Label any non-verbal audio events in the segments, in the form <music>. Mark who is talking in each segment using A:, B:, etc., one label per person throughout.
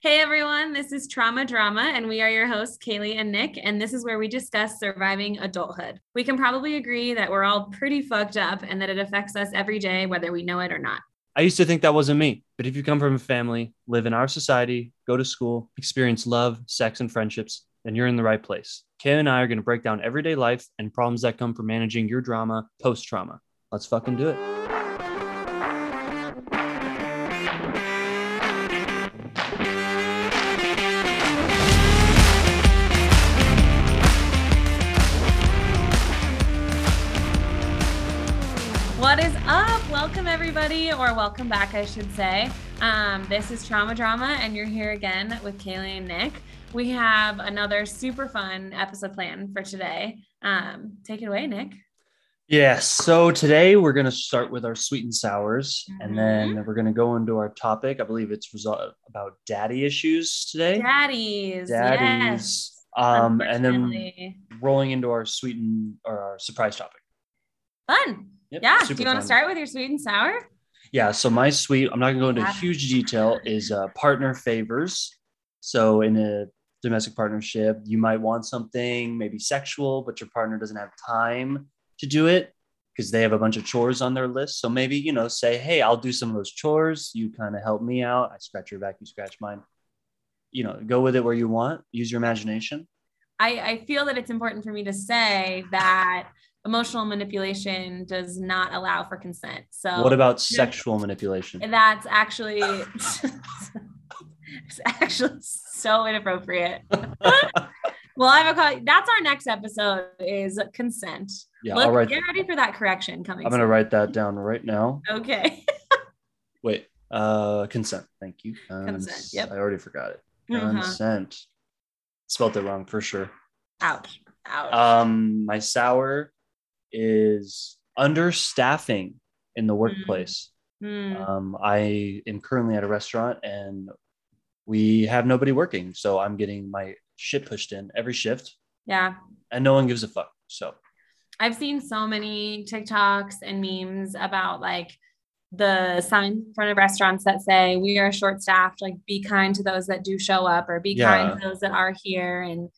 A: Hey everyone, this is Trauma Drama, and we are your hosts, Kaylee and Nick. And this is where we discuss surviving adulthood. We can probably agree that we're all pretty fucked up and that it affects us every day, whether we know it or not.
B: I used to think that wasn't me, but if you come from a family, live in our society, go to school, experience love, sex, and friendships, then you're in the right place. Kay and I are going to break down everyday life and problems that come from managing your drama post trauma. Let's fucking do it.
A: Everybody, or welcome back, I should say. Um, this is Trauma Drama, and you're here again with Kaylee and Nick. We have another super fun episode planned for today. Um, take it away, Nick.
B: Yes. So today we're going to start with our sweet and sours, and
A: Mm-hmm.
B: then we're going to go into our topic. I believe it's result about daddy issues today.
A: Daddies. Yes.
B: Daddies. Um, and then rolling into our sweet and or our surprise topic.
A: Fun.
B: Yep,
A: Yeah. Do you want to start with your sweet and sour?
B: Yeah. So my sweet, I'm not going to go into huge detail, is uh, partner favors. So in a domestic partnership, you might want something maybe sexual, but your partner doesn't have time to do it because they have a bunch of chores on their list. So maybe, you know, say, hey, I'll do some of those chores. You kind of help me out. I scratch your back, you scratch mine. You know, go with it where you want, use your imagination.
A: I, I feel that it's important for me to say that emotional manipulation does not allow for consent. So
B: What about sexual manipulation?
A: that's actually <laughs> it's actually so inappropriate. <laughs> well, I have a call. That's our next episode is consent.
B: Yeah,
A: Look, get ready for that correction coming.
B: I'm going to
A: soon.
B: write that down right now.
A: Okay. <laughs>
B: Wait, uh, consent. Thank you.
A: Consent,
B: Cons-
A: yep.
B: I already forgot it.
A: Mhm.
B: Consent. Spelt it wrong for sure.
A: Ouch. Ouch.
B: Um, my sour is understaffing in the workplace.
A: Hmm.
B: Um, I am currently at a restaurant and we have nobody working, so I'm getting my shit pushed in every shift,
A: yeah.
B: and no one gives a fuck. So
A: I've seen so many TikToks and memes about like the signs in front of restaurants that say we are short staffed, like be kind to those that do show up or be kind to those that are here. And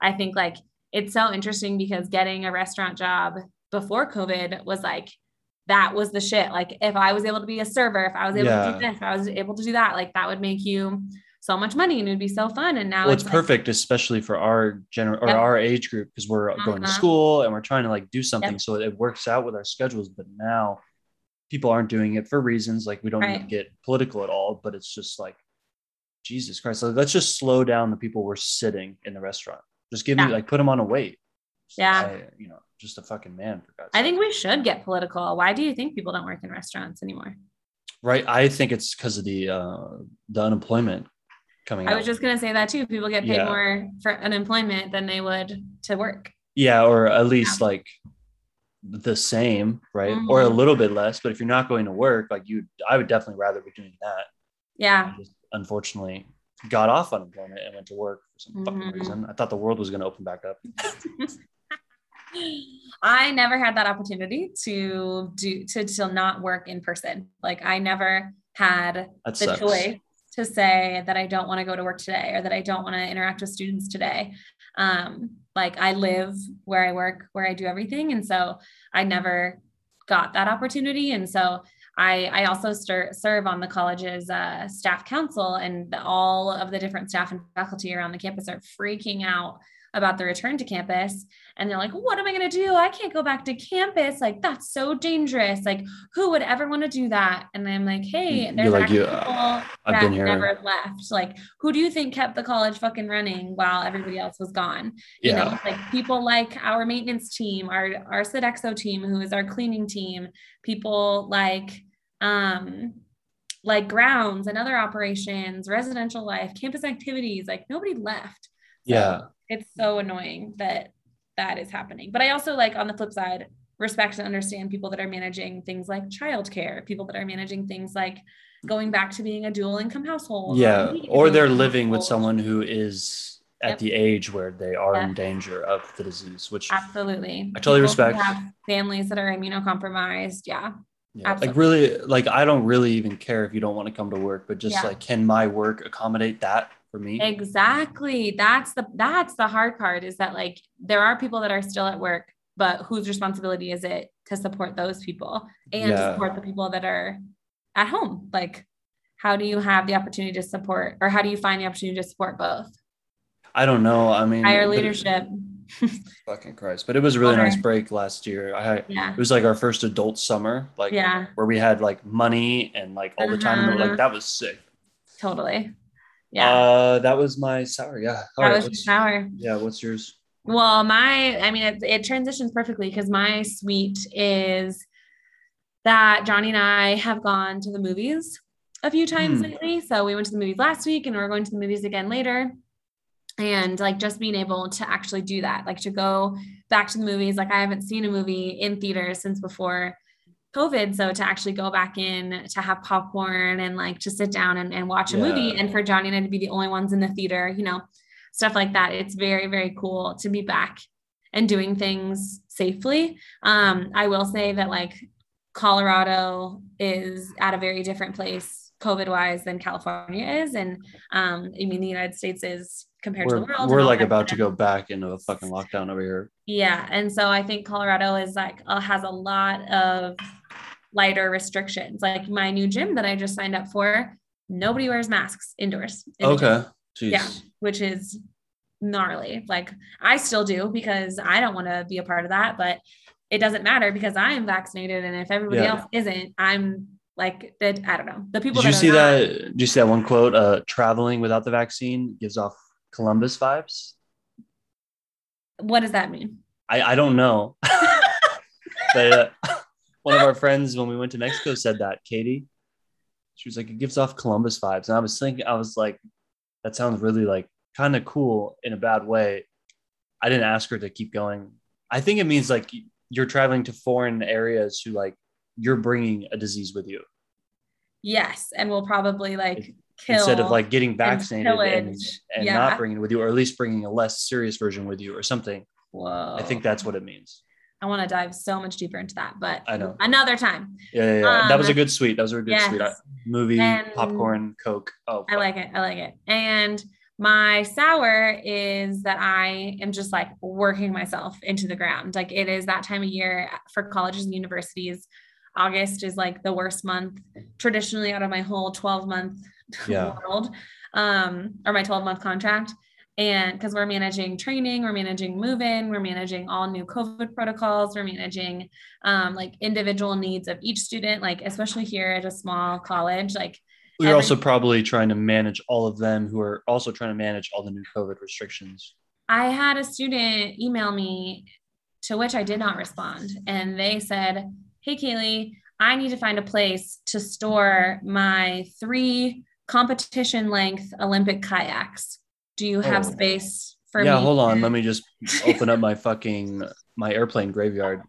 A: I think like it's so interesting because getting a restaurant job before COVID was like that was the shit. Like if I was able to be a server, if I was able to do this, if I was able to do that, like that would make you so much money and it would be so fun. And now
B: well, it's
A: like-
B: perfect, especially for our gener or
A: Yep.
B: our age group because we're going to
A: Uh-huh.
B: school and we're trying to like do something,
A: Yep.
B: so it works out with our schedules. But now people aren't doing it for reasons like we don't need
A: Right.
B: to get political at all, but it's just like Jesus Christ, like, let's just slow down the people we're sitting in the restaurant. Just give
A: Yeah.
B: me like put them on a wait.
A: Yeah.
B: I, you know, just a fucking man for God's
A: I think we should get political. Why do you think people don't work in restaurants anymore?
B: right. I think it's because of the uh the unemployment coming
A: I
B: out.
A: was just gonna say that too. People get paid
B: Yeah.
A: more for unemployment than they would to work.
B: yeah, or at least like the same, right? Or a
A: Mhm.
B: little bit less. But if you're not going to work, like you, I would definitely rather be doing that.
A: Yeah.
B: Just unfortunately got off unemployment and went to work for some fucking
A: Mhm.
B: reason. I thought the world was going to open back up. <laughs>
A: I never had that opportunity to do to to not work in person. Like I never had
B: That
A: the
B: sucks.
A: choice to say that I don't want to go to work today or that I don't want to interact with students today. Um, like I live where I work, where I do everything. And so I never got that opportunity. And so I, I also stir, serve on the college's uh, staff council, and the, all of the different staff and faculty around the campus are freaking out about the return to campus. And they're like, what am I going to do? I can't go back to campus. Like, that's so dangerous. Like, who would ever want to do that? And I'm like, hey, there's
B: like,
A: actually
B: yeah,
A: people
B: I've
A: that never left. Like, who do you think kept the college fucking running while everybody else was gone? You
B: yeah.
A: know, like people like our maintenance team, our our Sodexo team, who is our cleaning team, people like um like grounds and other operations, residential life, campus activities, like nobody left. So
B: yeah.
A: It's so annoying that that is happening. But I also like on the flip side, respect and understand people that are managing things like childcare, people that are managing things like going back to being a dual income household.
B: Yeah.
A: a
B: Or they're living with someone who is at
A: Yep.
B: the age where they are
A: Yeah.
B: in danger of the disease, which
A: Absolutely.
B: I totally
A: People
B: respect.
A: Have families that are immunocompromised. Yeah.
B: Yeah. Like really, like I don't really even care if you don't want to come to work, but just yeah. like, can my work accommodate that for me?
A: Exactly. That's the that's the hard part is that like there are people that are still at work, but whose responsibility is it to support those people and yeah. support the people that are at home? Like, how do you have the opportunity to support, or how do you find the opportunity to support both?
B: I don't know. I mean,
A: higher leadership. <laughs>
B: fucking Christ. But it was a really nice break last year. I yeah. it was like our first adult summer, like
A: yeah.
B: where we had like money and like all the time. Uh-huh. Like that was sick.
A: Totally. Yeah.
B: Uh that was my sour. Yeah.
A: All that right, was sour.
B: Yeah. What's yours?
A: Well, my, I mean, it, it transitions perfectly because my sweet is that Johnny and I have gone to the movies a few times hmm. lately. So we went to the movies last week and we're going to the movies again later and like just being able to actually do that like to go back to the movies like i haven't seen a movie in theaters since before covid so to actually go back in to have popcorn and like to sit down and, and watch a yeah. movie and for johnny and i to be the only ones in the theater you know stuff like that it's very very cool to be back and doing things safely um i will say that like colorado is at a very different place covid wise than california is and um i mean the united states is compared
B: we're,
A: to the world.
B: We're like about to go back into a fucking lockdown over here.
A: Yeah, and so I think Colorado is like uh, has a lot of lighter restrictions. Like my new gym that I just signed up for, nobody wears masks indoors. In
B: okay.
A: Yeah, which is gnarly. Like I still do because I don't want to be a part of that, but it doesn't matter because I am vaccinated, and if everybody yeah. else isn't, I'm like that. I don't know. The people.
B: Did you see not, that? Did you see that one quote? Uh, traveling without the vaccine gives off Columbus vibes.
A: What does that mean?
B: I, I don't know. <laughs> but uh, one of our friends, when we went to Mexico, said that Katie. She was like, it gives off Columbus vibes. And I was thinking, I was like, that sounds really like kind of cool in a bad way. I didn't ask her to keep going. I think it means like you're traveling to foreign areas who like you're bringing a disease with you.
A: Yes. And we'll probably like kill
B: instead of like getting vaccinated and, and, and yeah. not bringing it with you, or at least bringing a less serious version with you or something.
A: Whoa.
B: I think that's what it means.
A: I want to dive so much deeper into that, but
B: I know
A: another time.
B: Yeah, yeah, yeah. Um, that was a um, good sweet. That was a good yes. sweet movie. And popcorn, Coke. Oh,
A: I like it. I like it. And my sour is that I am just like working myself into the ground. Like it is that time of year for colleges and universities. August is like the worst month traditionally out of my whole 12 month yeah. <laughs> world um, or my 12 month contract. And because we're managing training, we're managing move in, we're managing all new COVID protocols, we're managing um, like individual needs of each student, like especially here at a small college, like
B: we're every- also probably trying to manage all of them who are also trying to manage all the new COVID restrictions.
A: I had a student email me to which I did not respond. And they said, Hey, Kaylee, I need to find a place to store my three competition length Olympic kayaks. Do you have oh. space for
B: yeah, me? Yeah, hold on. Let me <laughs> just open up my fucking my airplane graveyard.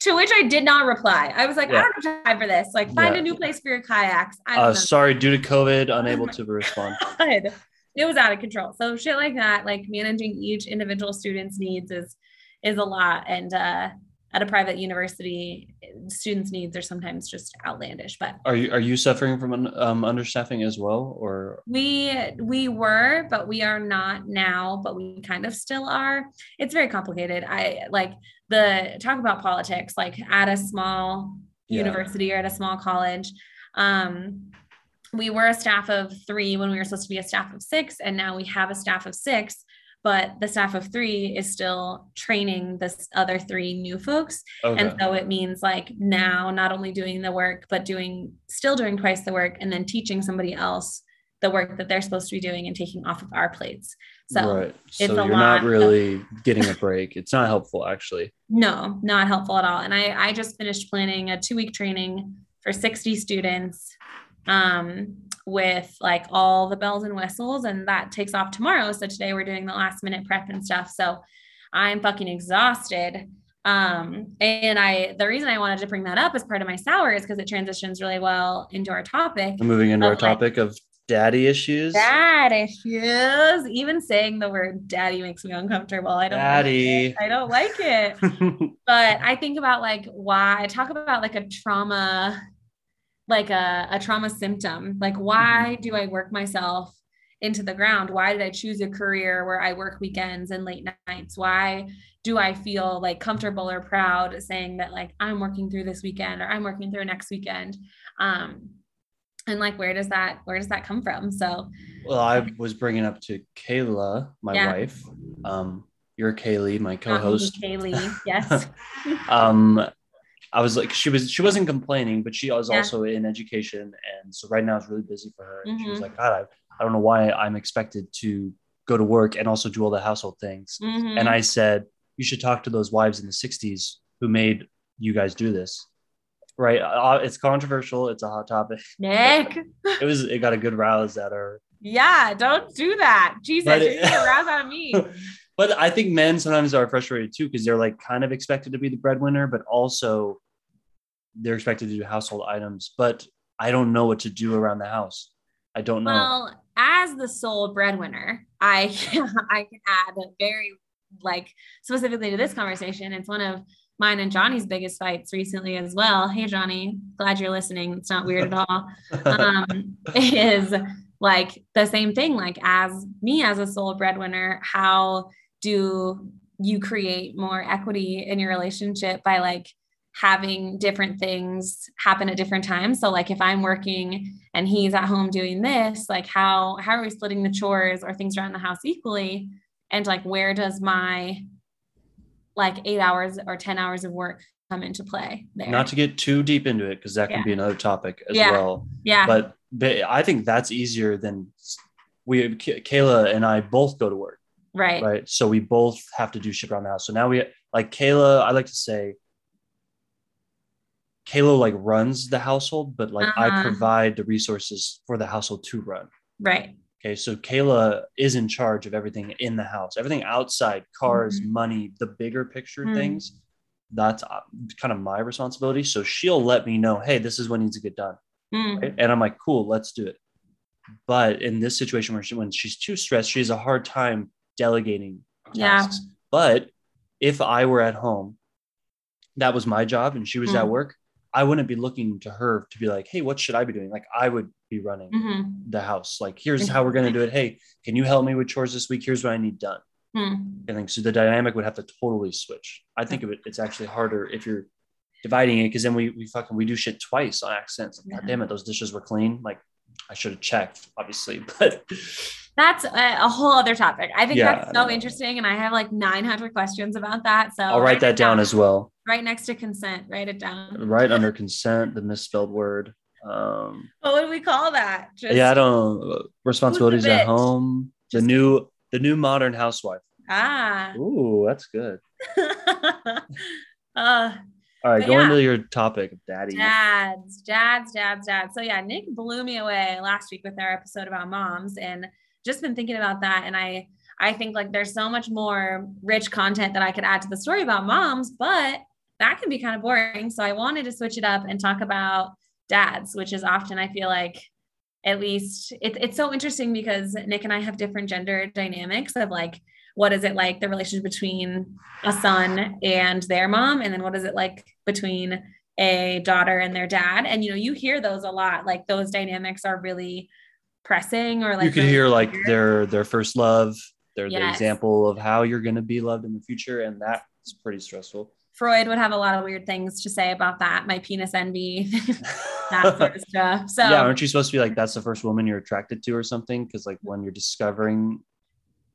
A: to which I did not reply. I was like, yeah. I don't have time for this. Like, find yeah. a new place for your kayaks.
B: Uh, sorry, due to COVID, unable <laughs> to respond.
A: God. It was out of control. So shit like that, like managing each individual student's needs is is a lot. And uh at a private university, students' needs are sometimes just outlandish. But
B: are you are you suffering from um, understaffing as well, or
A: we we were, but we are not now. But we kind of still are. It's very complicated. I like the talk about politics, like at a small yeah. university or at a small college. Um, we were a staff of three when we were supposed to be a staff of six, and now we have a staff of six but the staff of three is still training this other three new folks. Okay. and so it means like now not only doing the work but doing still doing twice the work and then teaching somebody else the work that they're supposed to be doing and taking off of our plates. So
B: right. So you're not really of, getting a break. It's not helpful actually.
A: No not helpful at all. And i i just finished planning a two week training for 60 students. Um with like all the bells and whistles and that takes off tomorrow so today we're doing the last minute prep and stuff so i'm fucking exhausted um and i the reason i wanted to bring that up as part of my sour is because it transitions really well into our topic
B: moving into our topic of daddy issues.
A: Dad issues. Even saying the word daddy makes me uncomfortable. I don't
B: Daddy.
A: Like I don't like it. <laughs> but I think about like why I talk about like a trauma, like a, a trauma symptom. Like, why
B: Mm-hmm.
A: do I work myself into the ground? Why did I choose a career where I work weekends and late nights? Why do I feel like comfortable or proud saying that like I'm working through this weekend or I'm working through next weekend? Um, and like where does that where does that come from? So
B: well, I was bringing up to Kayla, my
A: Yeah.
B: wife. Um, you're Kaylee, my co-host.
A: Kaylee, <laughs> yes.
B: um i was like she was she wasn't complaining but she was
A: Yeah.
B: also in education and so right now it's really busy for her and she was
A: Mhm.
B: like god I, I don't know why i'm expected to go to work and also do all the household things
A: Mhm.
B: and i said you should talk to those wives in the 60s who made you guys do this right uh, it's controversial it's a hot topic
A: Nick.
B: it was it got a good rouse at her
A: Yeah, don't do that. Jesus,
B: But
A: you're
B: it-
A: gonna get aroused out of me. <laughs>
B: but I think men sometimes are frustrated too because they're like kind of expected to be the breadwinner, but also they're expected to do household items. But I don't know what to do around the house. I don't know.
A: Well, as the sole breadwinner, I <laughs> I can add a very like specifically to this conversation. It's one of mine and Johnny's biggest fights recently as well. Hey Johnny, glad you're listening. It's not weird at all. um, <laughs> is like the same thing. Like as me as a sole breadwinner, how do you create more equity in your relationship by like having different things happen at different times? So like if I'm working and he's at home doing this, like how how are we splitting the chores or things around the house equally? And like where does my like eight hours or 10 hours of work come into play there?
B: Not to get too deep into it because that can
A: Yeah.
B: be another topic as
A: Yeah.
B: well.
A: yeah.
B: But, but I think that's easier than we. Kayla and I both go to work.
A: Right.
B: right? So we both have to do shit around the house. So now we like Kayla. I like to say Kayla like runs the household, but like I
A: Uh-huh.
B: provide the resources for the household to run.
A: Right.
B: Okay, so Kayla is in charge of everything in the house, everything outside, cars,
A: Mhm.
B: money, the bigger picture
A: Mm.
B: things. That's uh, kind of my responsibility. So she'll let me know, hey, this is what needs to get done.
A: Mm.
B: Right? And I'm like, cool, let's do it. But in this situation where she, when she's too stressed, she has a hard time delegating
A: Yeah.
B: tasks. But if I were at home, that was my job and she was at
A: Mm.
B: work, I wouldn't be looking to her to be like, hey, what should I be doing? Like I would be running
A: Mhm.
B: the house. Like, here's how we're going to do it. Hey, can you help me with chores this week? Here's what I need done.
A: Mm.
B: And then so the dynamic would have to totally switch. I think of it, it's actually harder if you're dividing it because then we, we fucking, we do shit twice on accident. God
A: Yeah.
B: damn it, those dishes were clean. Like, I should have checked, obviously, <laughs> but
A: That's a, a whole other topic. I think
B: Yeah,
A: that's so interesting. And I have like 900 questions about that. So
B: I'll write that down as well.
A: Right next to consent. Write it down.
B: Right under consent, the misspelled word. Um,
A: What would we call that? Just,
B: yeah, I don't responsibilities at home. The
A: Just-
B: new, the new modern housewife.
A: Ah.
B: Ooh, that's good. <laughs>
A: uh,
B: All right,
A: going
B: go
A: yeah.
B: into your topic of daddy.
A: dads, dads, dads, dads. So yeah, Nick blew me away last week with our episode about moms and just been thinking about that. And I I think like there's so much more rich content that I could add to the story about moms, but that can be kind of boring. So I wanted to switch it up and talk about dads, which is often I feel like at least it, it's so interesting because Nick and I have different gender dynamics of like what is it like the relationship between a son and their mom and then what is it like between a daughter and their dad and you know you hear those a lot like those dynamics are really pressing or like
B: you
A: can
B: hear like their their first love they're the example of how you're going to be loved in the future and that's pretty stressful.
A: Freud would have a lot of weird things to say about that my penis envy <laughs> that sort of stuff so
B: yeah aren't you supposed to be like that's the first woman you're attracted to or something? Because like when you're discovering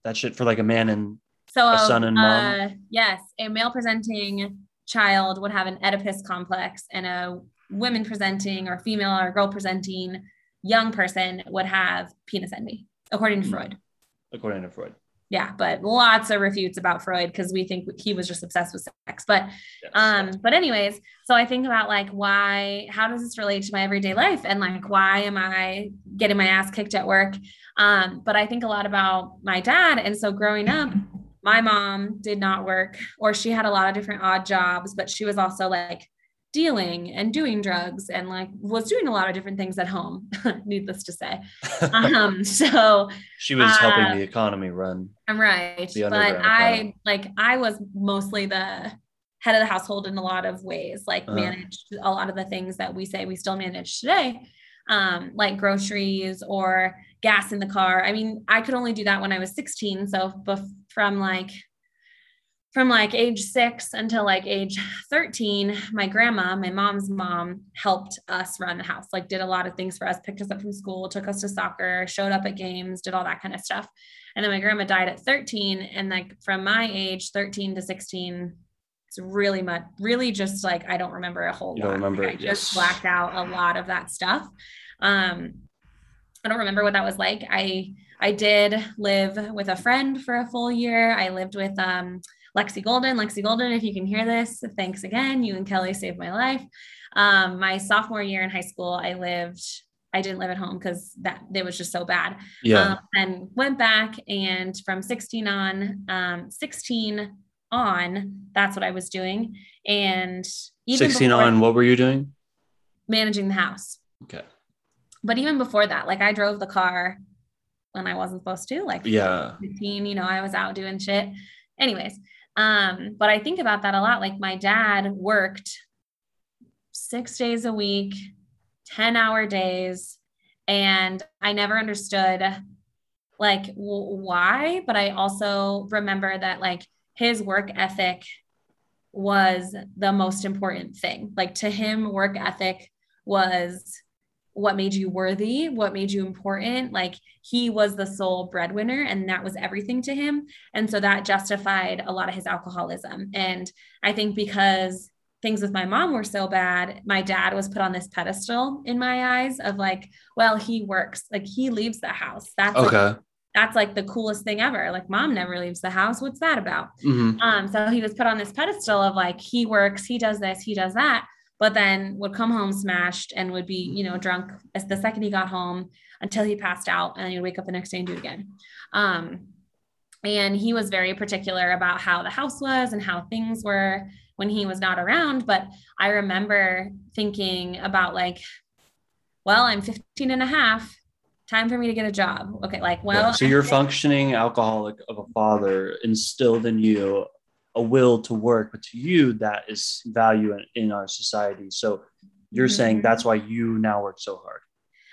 B: that shit for like a man and
A: So,
B: A son and mom?
A: uh, yes, a male presenting child would have an Oedipus complex, and a women presenting or female or girl presenting young person would have penis envy, according to
B: Hmm.
A: Freud.
B: according to freud
A: Yeah, but lots of refutes about Freud because we think he was just obsessed with sex. But
B: Yes.
A: um, but anyways, so I think about like why, how does this relate to my everyday life? And like why am I getting my ass kicked at work? Um, but I think a lot about my dad. And so growing up, my mom did not work, or she had a lot of different odd jobs, but she was also like dealing and doing drugs and like was doing a lot of different things at home <laughs> needless to say um <laughs> so
B: she was helping uh, the economy run
A: i'm right but i economy. like i was mostly the head of the household in a lot of ways like uh-huh. managed a lot of the things that we say we still manage today um like groceries or gas in the car i mean i could only do that when i was 16 so bef- from like from like age six until like age 13, my grandma, my mom's mom, helped us run the house, like did a lot of things for us, picked us up from school, took us to soccer, showed up at games, did all that kind of stuff. And then my grandma died at 13. And like from my age, 13 to 16, it's really much, really just like I don't remember a whole
B: you
A: lot.
B: Don't remember
A: I just blacked out a lot of that stuff. Um, I don't remember what that was like. I I did live with a friend for a full year. I lived with um Lexi Golden. Lexi Golden, if you can hear this, thanks again. You and Kelly saved my life. Um, my sophomore year in high school, I lived, I didn't live at home because that it was just so bad.
B: Yeah.
A: Um, and went back and from 16 on, um, 16 on, that's what I was doing. And
B: even 16 on, what were you doing?
A: Managing the house.
B: Okay.
A: But even before that, like I drove the car when I wasn't supposed to, like
B: yeah,
A: 15, you know, I was out doing shit. Anyways, um, but I think about that a lot. Like my dad worked six days a week, 10 hour days. And I never understood like w- why, but I also remember that like his work ethic was the most important thing. Like to him, work ethic was what made you worthy, what made you important. Like he was the sole breadwinner and that was everything to him. And so that justified a lot of his alcoholism. And I think because things with my mom were so bad, my dad was put on this pedestal in my eyes of like, well, he works, like he leaves the house. That's
B: okay.
A: Like, that's like the coolest thing ever. Like mom never leaves the house. What's that about?
B: Mm-hmm.
A: Um, so he was put on this pedestal of like he works, he does this, he does that but then would come home smashed and would be, you know, drunk as the second he got home until he passed out and then he'd wake up the next day and do it again. Um, and he was very particular about how the house was and how things were when he was not around. But I remember thinking about like, well, I'm 15 and a half time for me to get a job. Okay. Like, well,
B: yeah, so you're <laughs> functioning alcoholic of a father instilled in you a will to work, but to you, that is value in, in our society. So you're mm-hmm. saying that's why you now work so hard.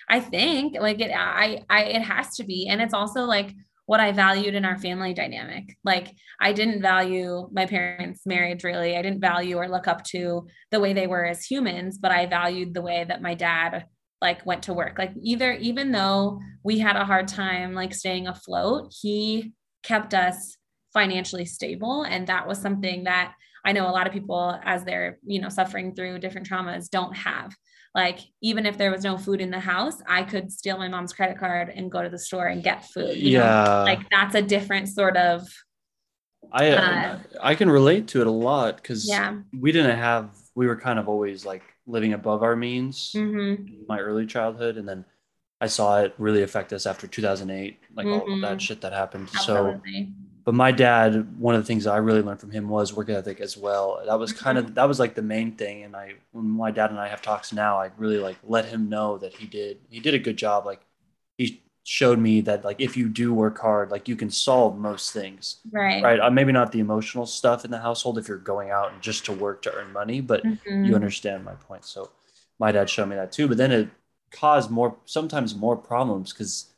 A: I think like it, I, I, it has to be. And it's also like what I valued in our family dynamic. Like I didn't value my parents' marriage really. I didn't value or look up to the way they were as humans, but I valued the way that my dad like went to work. Like either, even though we had a hard time like staying afloat, he kept us financially stable and that was something that i know a lot of people as they're you know suffering through different traumas don't have like even if there was no food in the house i could steal my mom's credit card and go to the store and get food
B: yeah
A: know? like that's a different sort of
B: i uh, i can relate to it a lot because
A: yeah
B: we didn't have we were kind of always like living above our means
A: mm-hmm.
B: my early childhood and then i saw it really affect us after 2008 like mm-hmm. all that shit that happened Absolutely. so but my dad one of the things i really learned from him was work ethic as well that was kind of mm-hmm. that was like the main thing and i when my dad and i have talks now i really like let him know that he did he did a good job like he showed me that like if you do work hard like you can solve most things
A: right
B: right uh, maybe not the emotional stuff in the household if you're going out and just to work to earn money but mm-hmm. you understand my point so my dad showed me that too but then it caused more sometimes more problems because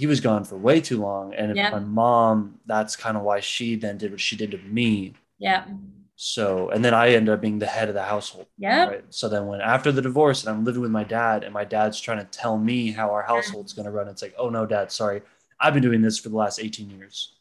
B: he was gone for way too long. And my mom, that's kind of why she then did what she did to me.
A: Yeah.
B: So, and then I ended up being the head of the household.
A: Yeah. Right?
B: So then when after the divorce and I'm living with my dad and my dad's trying to tell me how our household's going to run, it's like, oh no, dad, sorry. I've been doing this for the last 18 years.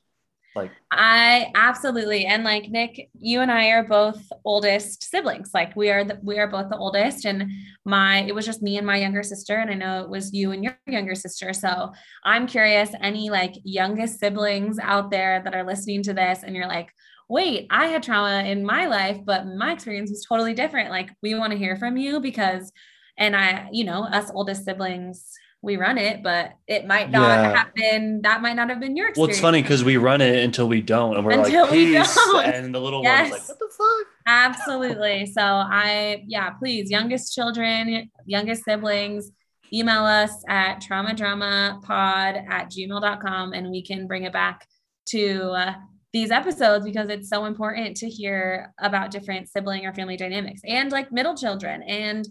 B: Like
A: I absolutely and like Nick, you and I are both oldest siblings. Like we are the, we are both the oldest and my it was just me and my younger sister and I know it was you and your younger sister. So I'm curious any like youngest siblings out there that are listening to this and you're like, "Wait, I had trauma in my life, but my experience was totally different." Like we want to hear from you because and I, you know, us oldest siblings we run it, but it might not yeah. have been that might not have been your experience.
B: Well, it's funny because we run it until we don't, and we're until like, peace, <laughs> and the little yes. one's like, what the fuck?
A: Absolutely. So I, yeah, please, youngest children, youngest siblings, email us at traumadramapod at gmail.com and we can bring it back to uh, these episodes because it's so important to hear about different sibling or family dynamics and like middle children and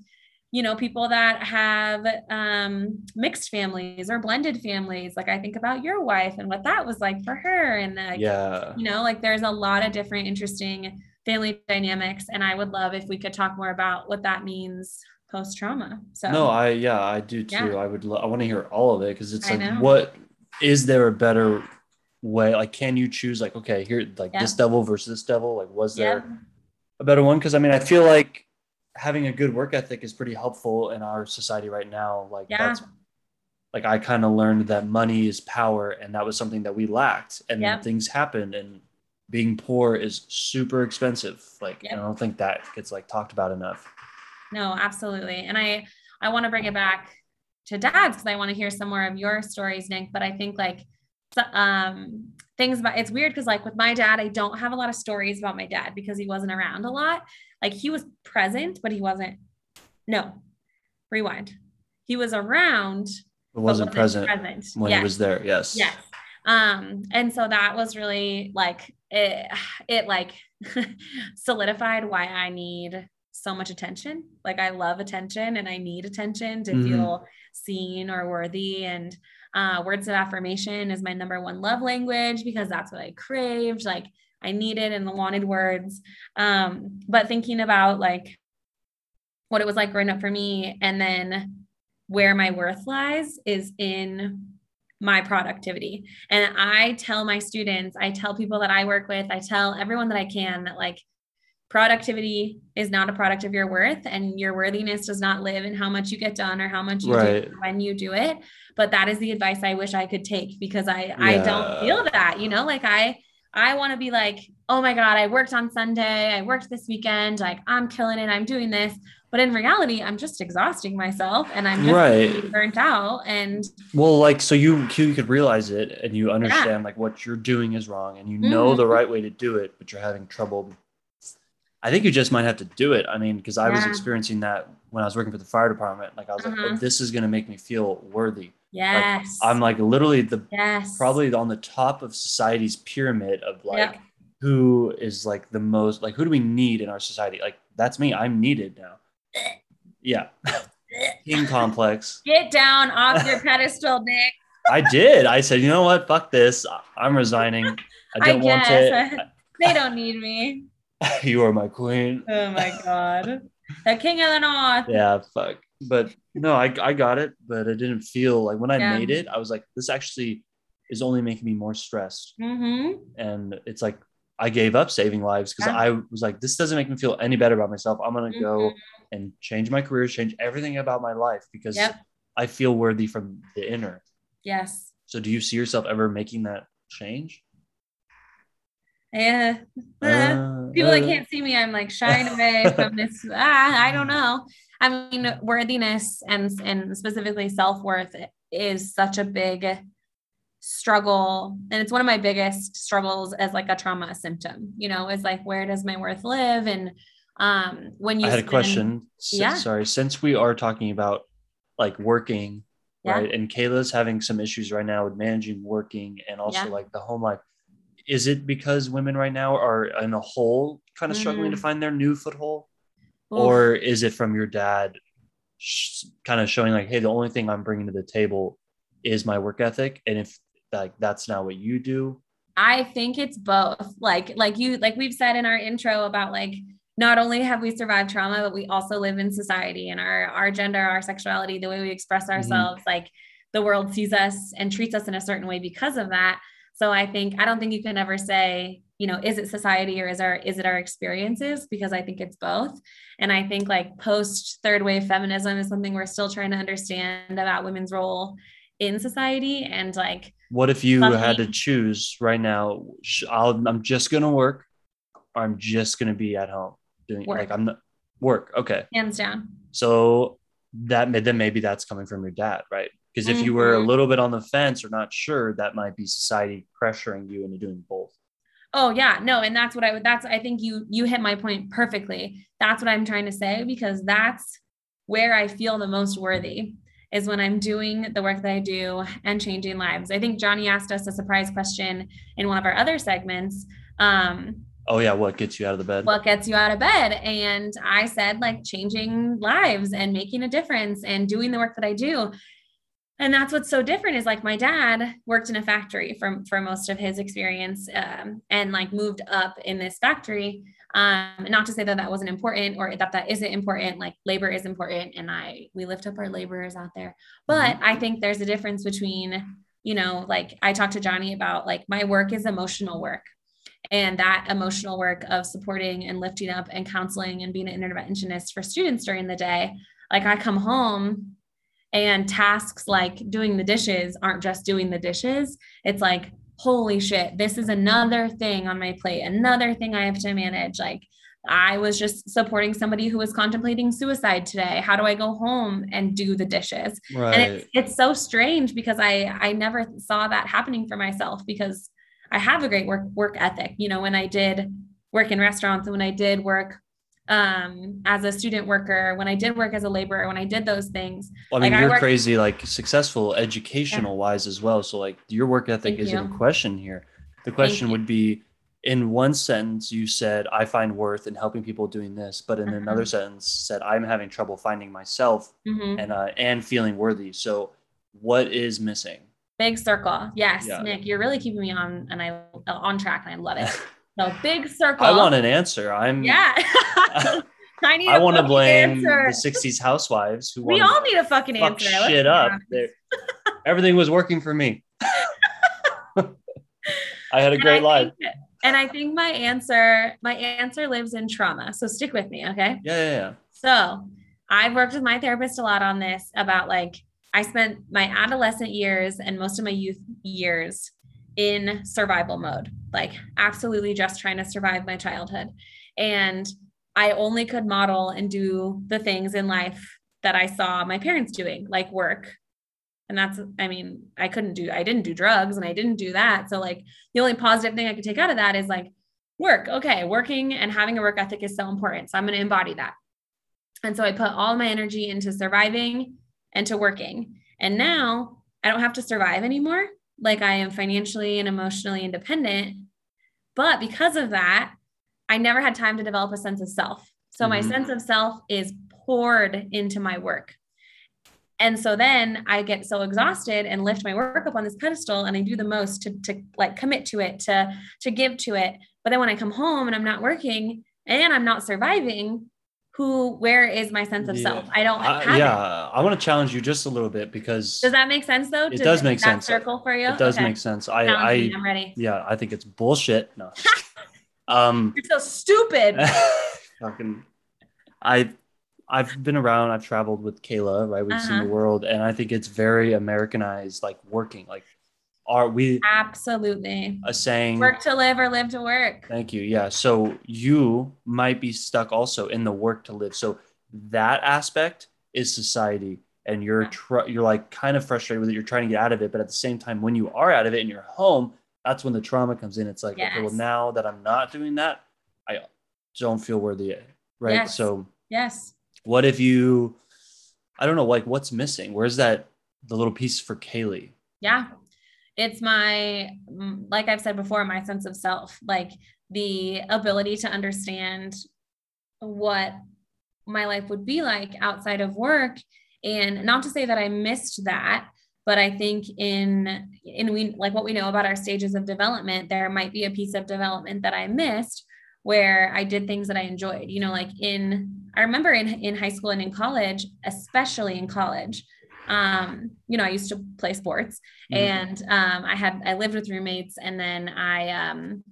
A: you know people that have um, mixed families or blended families like i think about your wife and what that was like for her and like,
B: yeah
A: you know like there's a lot of different interesting family dynamics and i would love if we could talk more about what that means post trauma so
B: no i yeah i do too
A: Yeah.
B: i would lo- i want to hear all of it because it's
A: I
B: like
A: know.
B: what is there a better way like can you choose like okay here like
A: Yeah.
B: this devil versus this devil like was
A: yeah
B: there a better one because i mean i feel like having a good work ethic is pretty helpful in our society right now like
A: Yeah.
B: that's like i kind of learned that money is power and that was something that we lacked and
A: Yep.
B: then things happened and being poor is super expensive like
A: Yep.
B: i don't think that gets like talked about enough
A: no absolutely and i i want to bring it back to dads because i want to hear some more of your stories nick but i think like um things about it's weird because like with my dad i don't have a lot of stories about my dad because he wasn't around a lot like he was present but he wasn't no rewind he was around
B: it wasn't
A: but
B: present
A: present
B: when
A: Yes.
B: he was there yes
A: Yes. Um, and so that was really like it, it like <laughs> solidified why I need so much attention. Like I love attention and I need attention to
B: Mhm.
A: feel seen or worthy. And uh, words of affirmation is my number one love language because that's what I craved. Like I needed and the wanted words. Um, but thinking about like what it was like growing up for me and then where my worth lies is in my productivity. And I tell my students, I tell people that I work with, I tell everyone that I can that like productivity is not a product of your worth and your worthiness does not live in how much you get done or how much you
B: Right.
A: do when you do it. But that is the advice I wish I could take because I I don't feel that, you know, like I I want to be like, oh my God, I worked on Sunday, I worked this weekend, like I'm killing it, I'm doing this. But in reality, I'm just exhausting myself and I'm just
B: Right.
A: burnt out. And
B: Well, like so you you could realize it and you understand like what you're doing is wrong and you know the
A: Mhm.
B: right way to do it, but you're having trouble. I think you just might have to do it. I mean, because I was experiencing that when I was working for the fire department. Like I was like,
A: Uh-huh.
B: oh, this is gonna make me feel worthy.
A: yes,
B: I'm like literally the
A: yes,
B: probably on the top of society's pyramid of like
A: Yep.
B: who is like the most like who do we need in our society? Like that's me. I'm needed now. Yeah. <laughs> King complex.
A: Get down off your <laughs> pedestal, Nick.
B: I did. I said, you know what? Fuck this. I'm resigning. I <laughs>
A: I
B: don't want
A: guess.
B: it.
A: They don't need me. <laughs>
B: you are my queen.
A: Oh my god. The king of the north.
B: Yeah, fuck. But no, I, I got it, but it didn't feel like when I
A: Yeah.
B: made it, I was like, this actually is only making me more stressed.
A: Mm-hmm.
B: And it's like, I gave up saving lives because
A: Yeah.
B: I was like, this doesn't make me feel any better about myself. I'm going to go
A: Mm-hmm.
B: and change my career, change everything about my life because
A: Yep.
B: I feel worthy from the inner.
A: Yes.
B: So do you see yourself ever making that change?
A: Yeah.
B: Uh, <laughs>
A: People that
B: uh,
A: can't see me, I'm like shying away from this. <laughs> Ah, I don't know. I mean, worthiness and and specifically self worth is such a big struggle, and it's one of my biggest struggles as like a trauma symptom. You know, is like where does my worth live? And um, when you
B: I had a
A: spend-
B: question. S-
A: Yeah.
B: Sorry, since we are talking about like working,
A: Yeah.
B: right? And Kayla's having some issues right now with managing working and also
A: Yeah.
B: like the home life. Is it because women right now are in a hole kind of struggling to
A: Mm.
B: find their new foothold?
A: Oof.
B: Or is it from your dad sh- kind of showing like, hey, the only thing I'm bringing to the table is my work ethic? And if like that's not what you do,
A: I think it's both. Like like you like we've said in our intro about like not only have we survived trauma, but we also live in society and our our gender, our sexuality, the way we express ourselves, like the world sees us and treats us in a certain way because of that. So I think I don't think you can ever say, you know, is it society or is our is it our experiences? Because I think it's both. And I think like post third wave feminism is something we're still trying to understand about women's role in society and like
B: what if you
A: Luckily-
B: had to choose right now? I'll, I'm just going to work or I'm just going to be at home doing
A: Work.
B: like I'm not work. Okay.
A: hands down.
B: So that may- then maybe that's coming from your dad, right? Because if you were a
A: Mhm.
B: little bit on the fence or not sure, that might be society pressuring you into doing both.
A: Oh yeah, no, and that's what I would that's I think you you hit my point perfectly. That's what I'm trying to say because that's where I feel the most worthy is when I'm doing the work that I do and changing lives. I think Johnny asked us a surprise question in one of our other segments. Um,
B: oh yeah, what gets you out of the bed?
A: What gets you out of bed? And I said like changing lives and making a difference and doing the work that I do and that's what's so different is like my dad worked in a factory for, for most of his experience um, and like moved up in this factory. Um, not to say that that wasn't important or that that isn't important like labor is important and i we lift up our laborers out there. But mm-hmm. i think there's a difference between you know like i talked to johnny about like my work is emotional work. And that emotional work of supporting and lifting up and counseling and being an interventionist for students during the day like i come home and tasks like doing the dishes aren't just doing the dishes. It's like, holy shit, this is another thing on my plate, another thing I have to manage. Like, I was just supporting somebody who was contemplating suicide today. How do I go home and do the dishes? Right. And it's, it's so strange because I I never saw that happening for myself because I have a great work work ethic. You know, when I did work in restaurants and when I did work um, as a student worker, when I did work as a laborer, when I did those things.
B: Well, I mean, like you're I worked- crazy, like successful educational yeah. wise as well. So like your work ethic Thank isn't you. in question here. The question would be in one sentence, you said, I find worth in helping people doing this. But in another sentence said, I'm having trouble finding myself mm-hmm. and, uh, and feeling worthy. So what is missing?
A: Big circle. Yes, yeah. Nick, you're really keeping me on and I on track and I love it. <laughs> No, big circle.
B: I want an answer. I'm
A: yeah. <laughs>
B: I need. I want to blame answer. the '60s housewives who.
A: We all need a fucking fuck answer.
B: Shit up. Everything was working for me. <laughs> I had a great life.
A: and I think my answer, my answer lives in trauma. So stick with me, okay?
B: Yeah, yeah, yeah.
A: So I've worked with my therapist a lot on this about like I spent my adolescent years and most of my youth years in survival mode, like absolutely just trying to survive my childhood. And I only could model and do the things in life that I saw my parents doing, like work. And that's, I mean, I couldn't do, I didn't do drugs and I didn't do that. So, like, the only positive thing I could take out of that is like work. Okay, working and having a work ethic is so important. So, I'm going to embody that. And so, I put all my energy into surviving and to working. And now I don't have to survive anymore like I am financially and emotionally independent. But because of that, I never had time to develop a sense of self. So mm-hmm. my sense of self is poured into my work. And so then I get so exhausted and lift my work up on this pedestal and I do the most to, to like commit to it, to, to give to it. But then when I come home and I'm not working and I'm not surviving, who where is my sense of yeah. self i don't uh,
B: yeah it. i want to challenge you just a little bit because
A: does that make sense though
B: it does, make sense
A: circle for you
B: it does okay. make sense i i
A: i'm ready
B: yeah i think it's bullshit no <laughs> um
A: you're so stupid <laughs>
B: fucking i I've been around, I've traveled with Kayla, right? We've uh-huh. seen the world, and I think it's very Americanized, like working. Like are we
A: absolutely.
B: a saying?
A: Work to live or live to work.
B: Thank you. Yeah. So you might be stuck also in the work to live. So that aspect is society and you're yeah. tr- you're like kind of frustrated with it. You're trying to get out of it but at the same time when you are out of it and you're home that's when the trauma comes in. It's like yes. okay well now that i'm not doing that i don't feel worthy right? Yes. so
A: yes.
B: what if you i don't know like what's missing? Where's that the little piece for kaylee?
A: Yeah it's my mm, like i've said before my sense of self like the ability to understand what my life would be like outside of work. And not to say that i missed that but i think in in we like what we know about our stages of development there might be a piece of development that i missed where i did things that i enjoyed you know like in i remember in in high school and in college especially in college um, you know, I used to play sports mm-hmm. and um, I had, I lived with roommates and then I, um,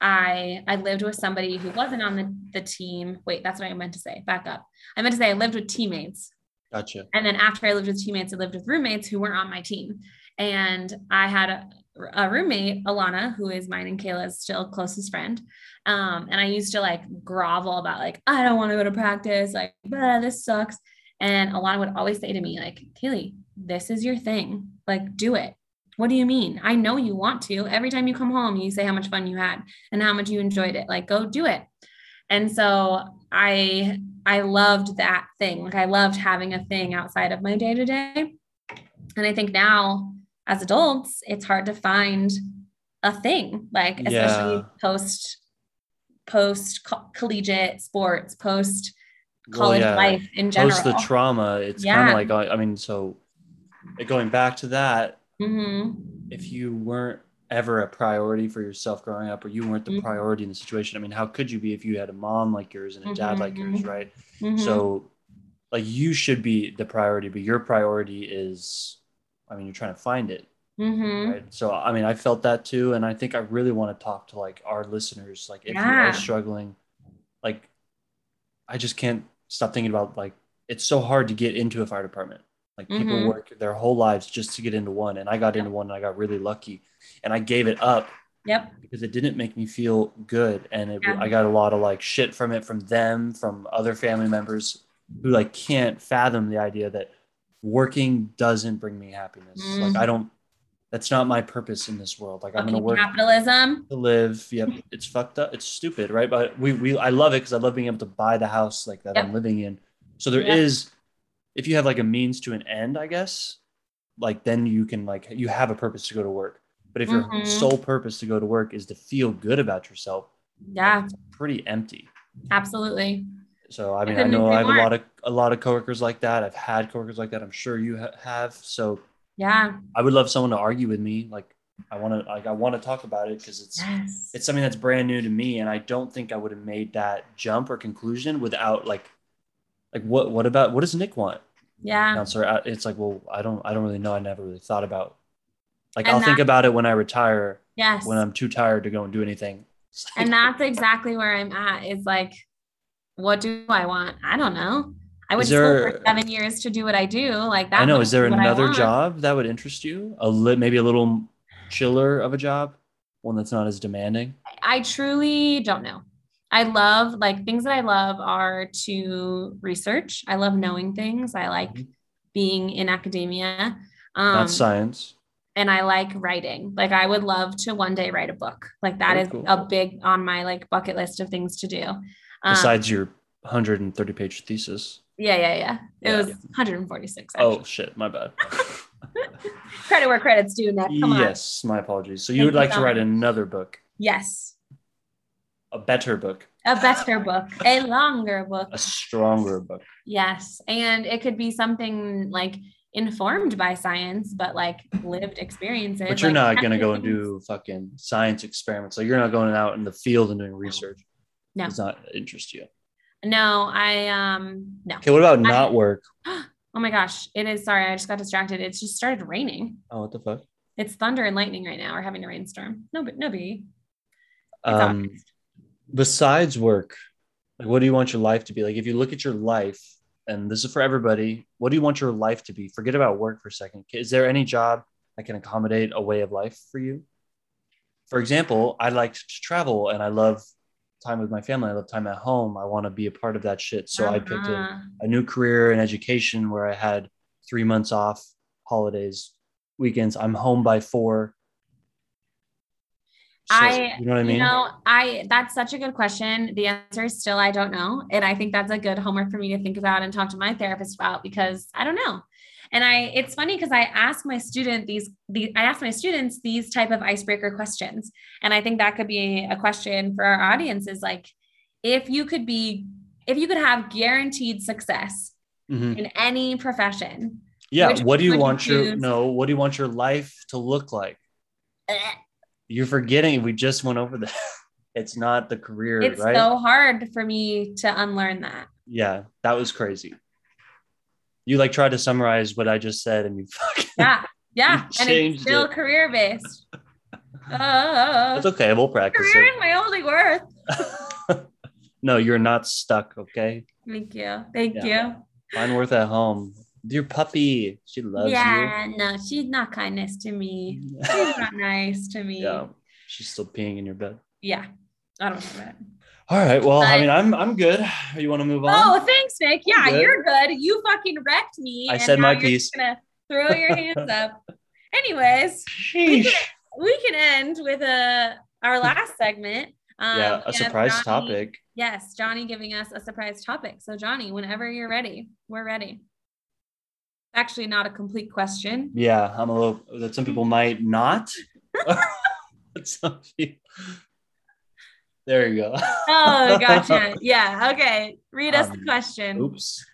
A: I, I lived with somebody who wasn't on the, the team. Wait, that's what I meant to say. Back up. I meant to say I lived with teammates.
B: Gotcha.
A: And then after I lived with teammates, I lived with roommates who weren't on my team. And I had a, a roommate, Alana, who is mine and Kayla's still closest friend. Um, and I used to like grovel about like, I don't want to go to practice. Like, this sucks. And Alana would always say to me, like, Kaylee, this is your thing. Like, do it. what do you mean? I know you want to. Every time you come home, you say how much fun you had and how much you enjoyed it. Like, go do it. And so I I loved that thing. Like I loved having a thing outside of my day to day. And I think now as adults, it's hard to find a thing, like especially
B: Yeah.
A: post post collegiate sports, post
B: Well,
A: college
B: yeah.
A: life in general.
B: Post the trauma, it's kind of like I mean, so going back to that,
A: hmm
B: if you weren't ever a priority for yourself growing up, or you weren't the
A: Mhm.
B: priority in the situation, I mean, how could you be if you had a mom like yours and a dad like yours,
A: Mhm.
B: right?
A: hmm
B: So, like, you should be the priority, but your priority is, I mean, you're trying to find it,
A: hmm
B: right? So, I mean, I felt that too, and I think I really want to talk to like our listeners, like, if you are struggling, like, I just can't stop thinking about like it's so hard to get into a fire department. Like people
A: Mhm.
B: work their whole lives just to get into one, and I got into one, and I got really lucky, and I gave it up
A: Yep.
B: because it didn't make me feel good and it,
A: Yeah.
B: i got a lot of like shit from it from them from other family members who like can't fathom the idea that working doesn't bring me happiness like
A: Mm.
B: i don't that's not my purpose in this world like i'm gonna work
A: capitalism.
B: to live yep it's fucked up it's stupid right but we, we i love it because i love being able to buy the house like that
A: Yep.
B: i'm living in so there is,
A: Yep.
B: if you have like a means to an end i guess like then you can like you have a purpose to go to work but if your
A: Mhm.
B: sole purpose to go to work is to feel good about yourself
A: Yeah,
B: it's pretty empty
A: absolutely.
B: so i mean i
A: couldn't
B: know i have
A: more.
B: a lot of a lot of coworkers like that i've had coworkers like that i'm sure you ha- have so
A: Yeah.
B: i would love someone to argue with me like i want to like i want to talk about it because it's
A: Yes.
B: it's something that's brand new to me and i don't think i would have made that jump or conclusion without like like what what about what does nick want
A: yeah.
B: counselor it's like well i don't i don't really know i never really thought about like
A: And
B: i'll think about it when i retire
A: Yes.
B: when i'm too tired to go and do anything <laughs>
A: and that's exactly where I'm at. Is like, what do I want? I don't know. I to school for seven years to do what I do. Like that.
B: i know is there
A: I
B: another job that would interest you a li- maybe a little chiller of a job one that's not as demanding
A: I truly don't know. I love like things that I love are to research. I love knowing things. I like
B: Mhm.
A: being in academia. Um,
B: not science
A: and I like writing. Like I would love to one day write a book. Like that
B: Very
A: is
B: cool.
A: a big on my like bucket list of things to do. Um,
B: besides your 130 page thesis
A: yeah, yeah, yeah. It
B: Yeah.
A: was 146. Actually.
B: oh shit my bad <laughs> <laughs>
A: credit where credit's due. Nick. Come on.
B: yes my apologies so you
A: Thank
B: would
A: you
B: like to write another book
A: Yes,
B: a better book
A: a better book, a longer book.
B: a stronger book
A: Yes, and it could be something like informed by science, but like lived experiences.
B: But you're
A: like
B: not going to go and do fucking science experiments. Like you're not going out in the field and doing research.
A: No.
B: Does not interest you.
A: No, I um no.
B: Okay. What about not work? <gasps>
A: Oh my gosh, it is. Sorry, I just got distracted. It's just started raining.
B: Oh, what the fuck?
A: It's thunder and lightning right now. We're having a rainstorm. No, but no biggie. It's
B: Um,
A: August.
B: besides work, like what do you want your life to be? Like if you look at your life, and this is for everybody, what do you want your life to be? Forget about work for a second. Is there any job that can accommodate a way of life for you? For example, I like to travel and I love time with my family. I love time at home. I want to be a part of that shit. So I picked a
A: Uh-huh.
B: a new career in education where I had three months off, holidays, weekends. I'm home by four. So,
A: I-
B: you know what I mean?
A: You know, I that's such a good question. The answer is still I don't know. And I think that's a good homework for me to think about and talk to my therapist about because I don't know. And I it's funny because I ask my student these the I ask my students these type of icebreaker questions. And I think that could be a question for our audience is like if you could be if you could have guaranteed success
B: Mhm.
A: in any profession.
B: Yeah. What do you
A: would you
B: want your no? What do you want your life to look like? You're forgetting. We just went over that. <laughs> It's not the career,
A: It's
B: right?
A: so hard for me to unlearn that.
B: yeah, that was crazy. You like tried to summarize what I just said, and you fucking.
A: Yeah. Yeah. And it's still
B: it.
A: career based. Uh,
B: It's okay. We'll practice
A: career
B: it.
A: is my only worth. <laughs>
B: no, you're not stuck. Okay.
A: Thank you. Thank
B: Yeah. Find worth at home. Your puppy, she
A: you.
B: loves
A: Yeah, no, she's not kindness to me. <laughs> She's not nice to me.
B: yeah, she's still peeing in your bed.
A: Yeah. I don't know that.
B: All right. Well, I mean, I'm I'm good. You want to move on?
A: Oh, thanks, Nick. Yeah,
B: good.
A: you're good. You fucking wrecked me.
B: I said my
A: you're
B: piece.
A: gonna throw your hands up. <laughs> Anyways, we can, we can end with a our last segment. Um,
B: yeah, a surprise
A: Johnny-
B: topic.
A: Yes, Johnny giving us a surprise topic. So, Johnny, whenever you're ready, we're ready. Actually, not a complete question.
B: Yeah, I'm a little that some people might not. <laughs> <laughs> Some people- there you go.
A: Oh, gotcha. <laughs> yeah. Okay. Read us the
B: Um,
A: question.
B: Oops.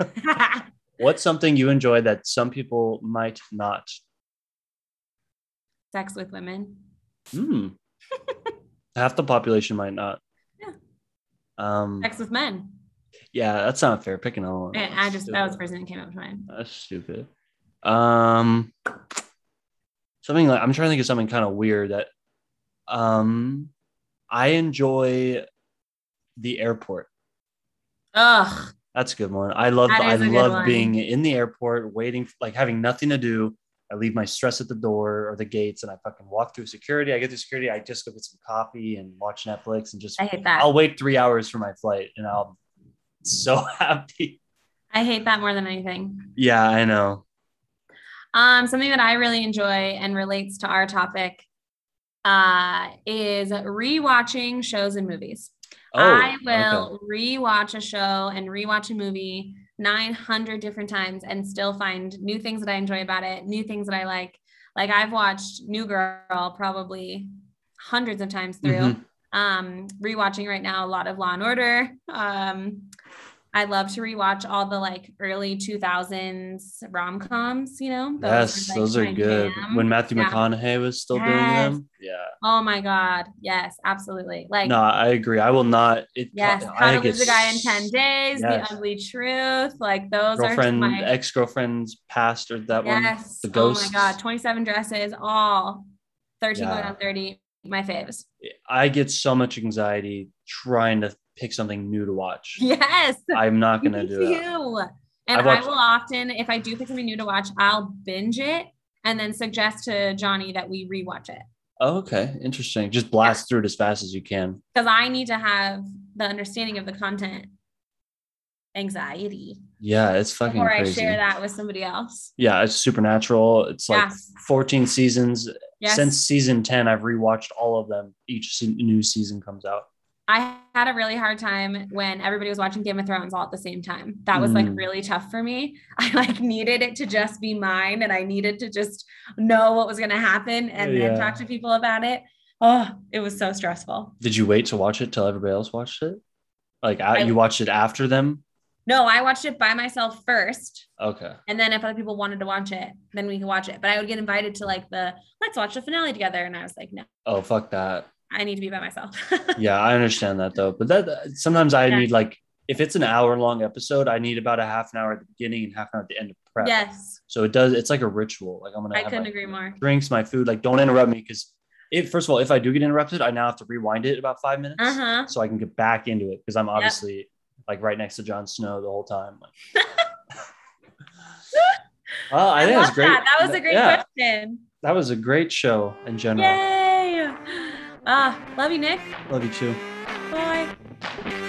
B: <laughs> What's something you enjoy that some people might not?
A: Sex with women.
B: Hmm. <laughs> Half the population might not.
A: Yeah.
B: Um.
A: Sex with men.
B: Yeah, that's not fair. Picking on one.
A: And I just that was the person that came up with mine.
B: That's stupid. Um, something like I'm trying to think of something kind of weird that, um, I enjoy the airport.
A: Ugh.
B: That's a good one. I love I
A: is a good
B: love
A: one.
B: being in the airport, waiting, like having nothing to do. I leave my stress at the door or the gates, and I fucking walk through security. I get through security. I just go get some coffee and watch Netflix, and just
A: I hate that.
B: I'll wait three hours for my flight, and I'll <laughs> so happy.
A: I hate that more than anything.
B: Yeah, I know.
A: Um, something that I really enjoy and relates to our topic uh, is rewatching shows and movies. I will
B: okay.
A: rewatch a show and rewatch a movie 900 different times and still find new things that I enjoy about it, new things that I like. Like I've watched New Girl probably hundreds of times through.
B: Mhm.
A: Um, rewatching right now a lot of Law and Order. Um, I love to rewatch all the like early 2000s rom coms, you know?
B: yes,
A: like,
B: those are good.
A: jam.
B: When Matthew
A: Yeah.
B: McConaughey was still doing them. Yeah.
A: Oh my God. Yes, absolutely. Like,
B: No, I agree. I will not. It,
A: yes,
B: I
A: How to
B: get
A: Lose a Guy in 10 Days,
B: Yes.
A: The Ugly Truth. Like, those
B: girlfriend,
A: are my.
B: ex girlfriend's past or that one.
A: yes.
B: The
A: oh my God. 27 Dresses, all 13 going
B: Yeah.
A: on 30. My faves.
B: I get so much anxiety trying to pick something new to watch.
A: Yes.
B: I'm not gonna do that.
A: too. And
B: watched-
A: I will often, if I do pick something new to watch, I'll binge it and then suggest to Johnny that we rewatch it
B: Oh, okay, interesting. Just blast through it as fast as you can.
A: because I need to have the understanding of the content anxiety
B: Yeah, it's fucking crazy.
A: I share that with somebody else.
B: Yeah, it's supernatural. It's like
A: Yeah.
B: 14 seasons.
A: Yes.
B: Since season 10, I've rewatched all of them. Each new season comes out.
A: I had a really hard time when everybody was watching Game of Thrones all at the same time. That was like
B: Mm.
A: really tough for me. <laughs> I like needed it to just be mine and I needed to just know what was going to happen and
B: Yeah.
A: then talk to people about it. Oh, it was so stressful.
B: Did you wait to watch it till everybody else watched it? Like
A: I-
B: you watched it after them?
A: No, I watched it by myself first.
B: Okay.
A: And then if other people wanted to watch it, then we could watch it. But I would get invited to like the let's watch the finale together. And I was like, no,
B: Oh, fuck that.
A: I need to be by myself. <laughs>
B: Yeah, I understand that though. But that sometimes I
A: Yeah.
B: need like if it's an hour long episode, I need about a half an hour at the beginning and half an hour at the end of prep.
A: yes,
B: So it does. It's like a ritual. Like I'm gonna.
A: I
B: have
A: couldn't
B: my
A: agree more.
B: Drinks, my food. Like don't interrupt me because if first of all, if I do get interrupted, I now have to rewind it about five minutes
A: Uh huh.
B: so I can get back into it because I'm obviously like right next to Jon Snow the whole time. Like, <laughs> well, I, think it was great.
A: That. that was a great
B: Yeah,
A: question.
B: that was a great show in general.
A: Yay! Ah, love you, Nick.
B: Love you too.
A: Bye.